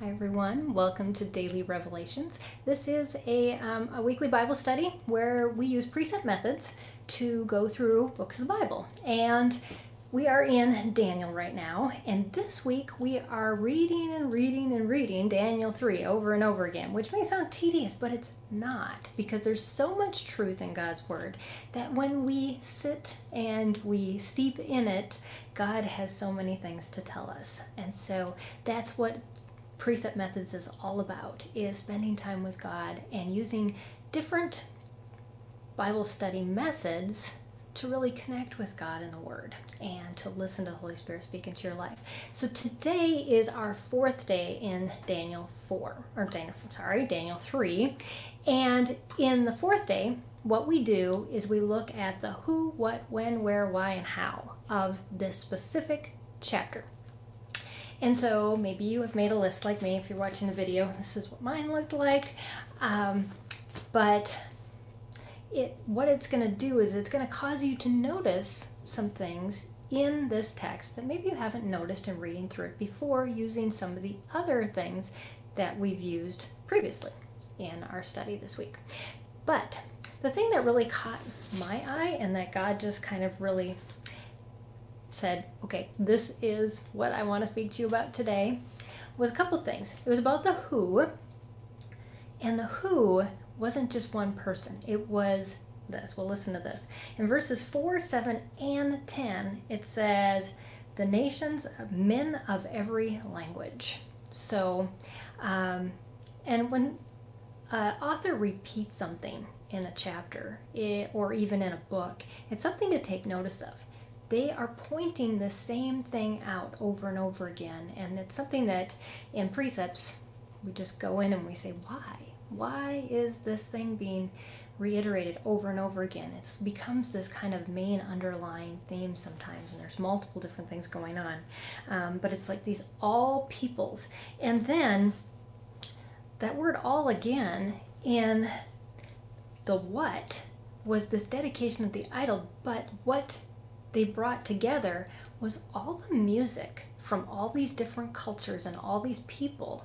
Hi, everyone. Welcome to Daily Revelations. This is a, um, a weekly Bible study where we use precept methods to go through books of the Bible. And we are in Daniel right now, and this week we are reading and reading and reading Daniel 3 over and over again, which may sound tedious, but it's not because there's so much truth in God's Word that when we sit and we steep in it, God has so many things to tell us. And so that's what precept methods is all about is spending time with God and using different Bible study methods to really connect with God in the Word and to listen to the Holy Spirit speak into your life. So today is our fourth day in Daniel 4, or Daniel, sorry, Daniel 3. And in the fourth day, what we do is we look at the who, what, when, where, why, and how of this specific chapter. And so maybe you have made a list like me if you're watching the video. This is what mine looked like. Um, but it, what it's going to do is it's going to cause you to notice some things in this text that maybe you haven't noticed in reading through it before using some of the other things that we've used previously in our study this week. But the thing that really caught my eye and that God just kind of really said, okay, this is what I want to speak to you about today, was a couple things. It was about the who, and the who wasn't just one person, it was this. Well, listen to this. In verses 4, 7, and 10, it says, the nations, of men of every language. So, um, and when an author repeats something in a chapter it, or even in a book, it's something to take notice of they are pointing the same thing out over and over again. And it's something that in precepts, we just go in and we say, why? Why is this thing being reiterated over and over again? It becomes this kind of main underlying theme sometimes, and there's multiple different things going on. Um, but it's like these all peoples. And then that word all again in the what was this dedication of the idol, but what they brought together was all the music from all these different cultures and all these people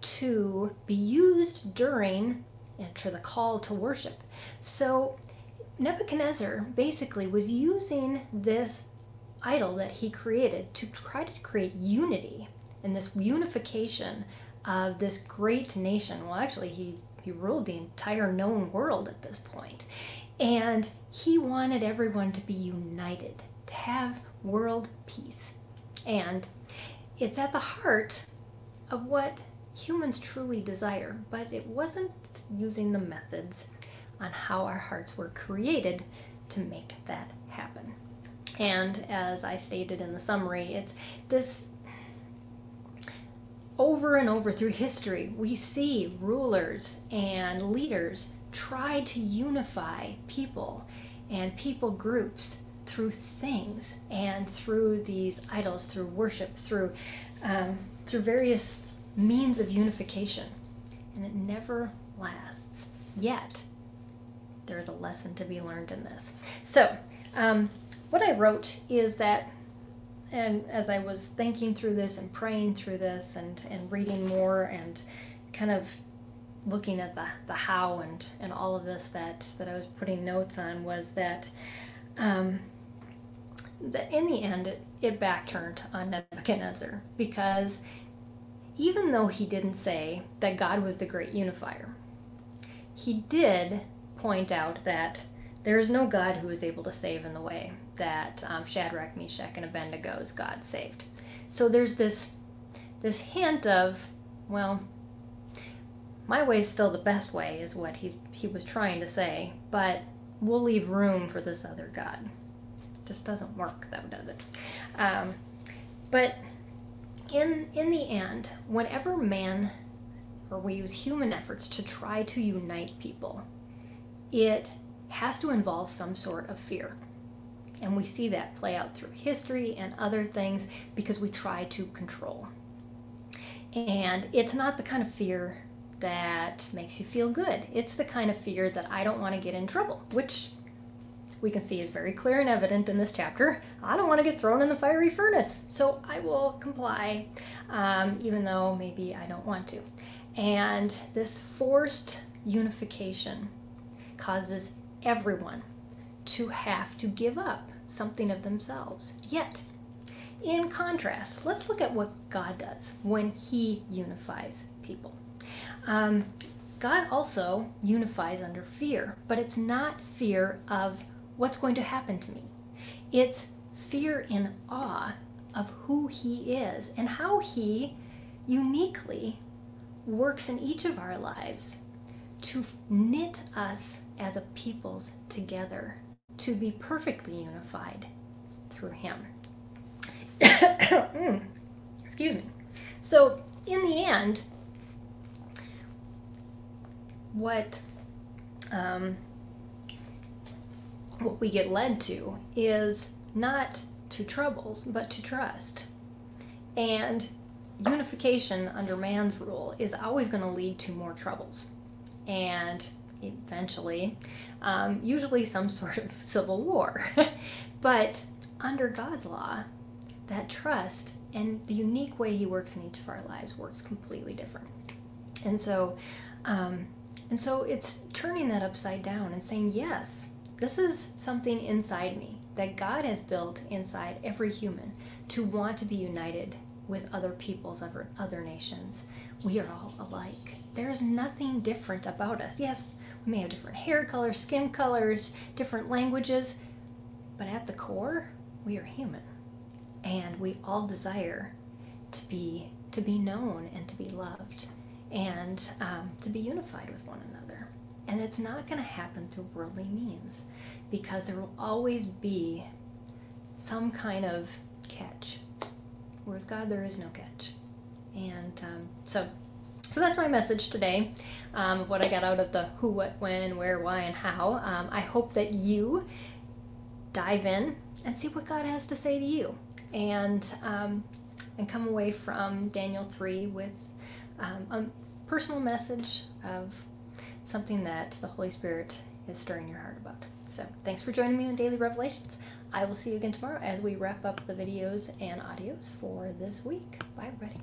to be used during enter the call to worship. So Nebuchadnezzar basically was using this idol that he created to try to create unity and this unification of this great nation. Well, actually, he, he ruled the entire known world at this point. And he wanted everyone to be united, to have world peace. And it's at the heart of what humans truly desire, but it wasn't using the methods on how our hearts were created to make that happen. And as I stated in the summary, it's this over and over through history, we see rulers and leaders try to unify people and people groups through things and through these idols, through worship, through um, through various means of unification, and it never lasts. Yet, there is a lesson to be learned in this. So, um, what I wrote is that, and as I was thinking through this and praying through this and and reading more and kind of looking at the, the how and, and all of this that, that I was putting notes on was that, um, that in the end it, it backturned on Nebuchadnezzar because even though he didn't say that God was the great unifier, he did point out that there is no God who is able to save in the way that um, Shadrach, Meshach, and Abednego's God saved. So there's this this hint of, well, my way is still the best way, is what he, he was trying to say, but we'll leave room for this other God. Just doesn't work, though, does it? Um, but in, in the end, whenever man, or we use human efforts to try to unite people, it has to involve some sort of fear. And we see that play out through history and other things because we try to control. And it's not the kind of fear that makes you feel good. It's the kind of fear that I don't want to get in trouble, which we can see is very clear and evident in this chapter. I don't want to get thrown in the fiery furnace, so I will comply, um, even though maybe I don't want to. And this forced unification causes everyone to have to give up something of themselves. Yet, in contrast, let's look at what God does when He unifies people. Um, God also unifies under fear, but it's not fear of what's going to happen to me. It's fear in awe of who He is and how He uniquely works in each of our lives to knit us as a peoples together to be perfectly unified through Him. Excuse me. So, in the end, what um, what we get led to is not to troubles, but to trust. And unification under man's rule is always going to lead to more troubles. And eventually, um, usually some sort of civil war. but under God's law, that trust and the unique way He works in each of our lives works completely different. And so, um, and so it's turning that upside down and saying, yes, this is something inside me that God has built inside every human to want to be united with other peoples, of other nations. We are all alike. There's nothing different about us. Yes, we may have different hair colors, skin colors, different languages, but at the core, we are human. And we all desire to be to be known and to be loved and um, to be unified with one another. And it's not going to happen through worldly means because there will always be some kind of catch. With God, there is no catch. And um, so, so that's my message today um, of what I got out of the who, what, when, where, why, and how. Um, I hope that you dive in and see what God has to say to you, and um, and come away from Daniel three with um, a personal message of something that the Holy Spirit is stirring your heart about. So, thanks for joining me on Daily Revelations. I will see you again tomorrow as we wrap up the videos and audios for this week. Bye, everybody.